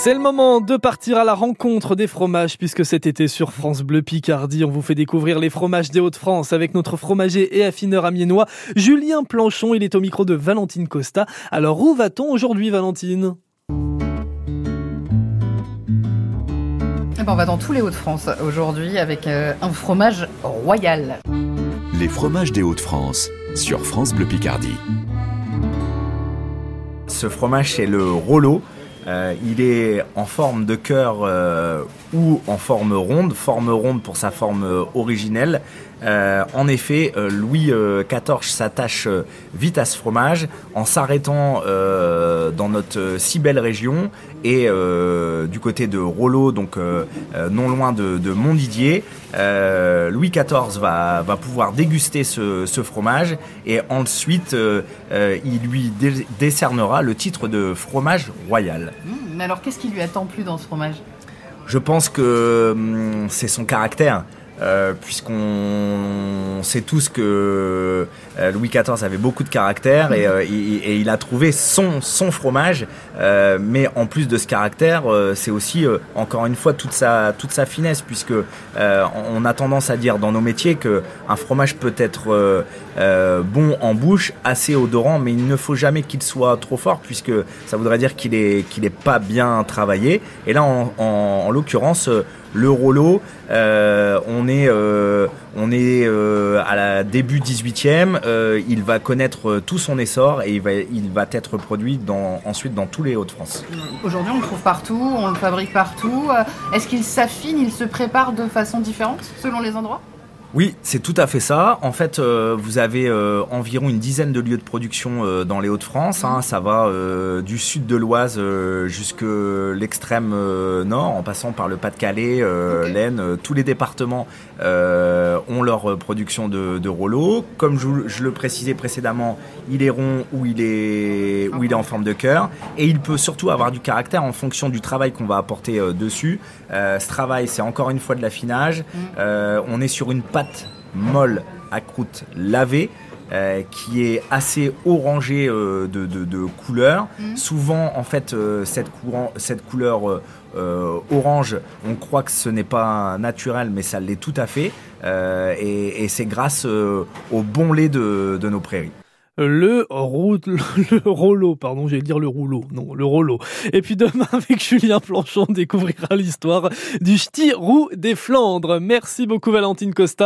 C'est le moment de partir à la rencontre des fromages puisque cet été sur France Bleu Picardie, on vous fait découvrir les fromages des Hauts-de-France avec notre fromager et affineur amiénois Julien Planchon. Il est au micro de Valentine Costa. Alors où va-t-on aujourd'hui Valentine? Eh ben, on va dans tous les Hauts-de-France aujourd'hui avec euh, un fromage royal. Les fromages des Hauts-de-France sur France Bleu Picardie. Ce fromage, c'est le Rollo. Euh, il est en forme de cœur euh, ou en forme ronde, forme ronde pour sa forme euh, originelle. en effet, Louis XIV s'attache vite à ce fromage en s'arrêtant dans notre si belle région et du côté de Rollo, donc non loin de, Montdidier. Louis XIV va, pouvoir déguster ce fromage et ensuite il lui décernera le titre de fromage royal. Mmh, mais alors, qu'est-ce qui lui a tant plu dans ce fromage? Je pense que hum, c'est son caractère. Euh, puisqu'on sait tous que euh, Louis XIV avait beaucoup de caractère et, euh, il a trouvé son, son fromage. mais en plus de ce caractère, c'est aussi encore une fois toute sa, toute sa finesse, puisque on a tendance à dire dans nos métiers que un fromage peut être bon en bouche, assez odorant, mais il ne faut jamais qu'il soit trop fort, puisque ça voudrait dire qu'il est qu'il est pas bien travaillé. Et là, en l'occurrence, le Rollo. Euh, on est, euh, on est euh, à la début 18e. il va connaître tout son essor et il va, il va être produit ensuite dans tous les Hauts-de-France. Aujourd'hui, on le trouve partout, on le fabrique partout. Est-ce qu'il s'affine, il se prépare de façon différente selon les endroits? Oui, c'est tout à fait ça. En fait, euh, vous avez euh, environ une dizaine de lieux de production euh, dans les Hauts-de-France. Hein. Ça va du sud de l'Oise jusqu'à l'extrême nord, en passant par le Pas-de-Calais, l'Aisne. tous les départements ont leur production de, de rouleaux. Comme je, le précisais précédemment, il est rond ou il est, il est en forme de cœur. Et il peut surtout avoir du caractère en fonction du travail qu'on va apporter dessus. ce travail, c'est encore une fois de l'affinage. Mm. on est sur une molle à croûte lavée. Euh, qui est assez orangée euh, de, couleur. Mhm. Souvent, en fait, euh, cette, cette, couleur orange, on croit que ce n'est pas naturel, mais ça l'est tout à fait. et, c'est grâce au bon lait de, nos prairies le, le rouleau, pardon, j'allais dire le rouleau, non, le rouleau. Et puis demain, avec Julien Planchon, on découvrira l'histoire du ch'ti roux des Flandres. Merci beaucoup Valentine Costa.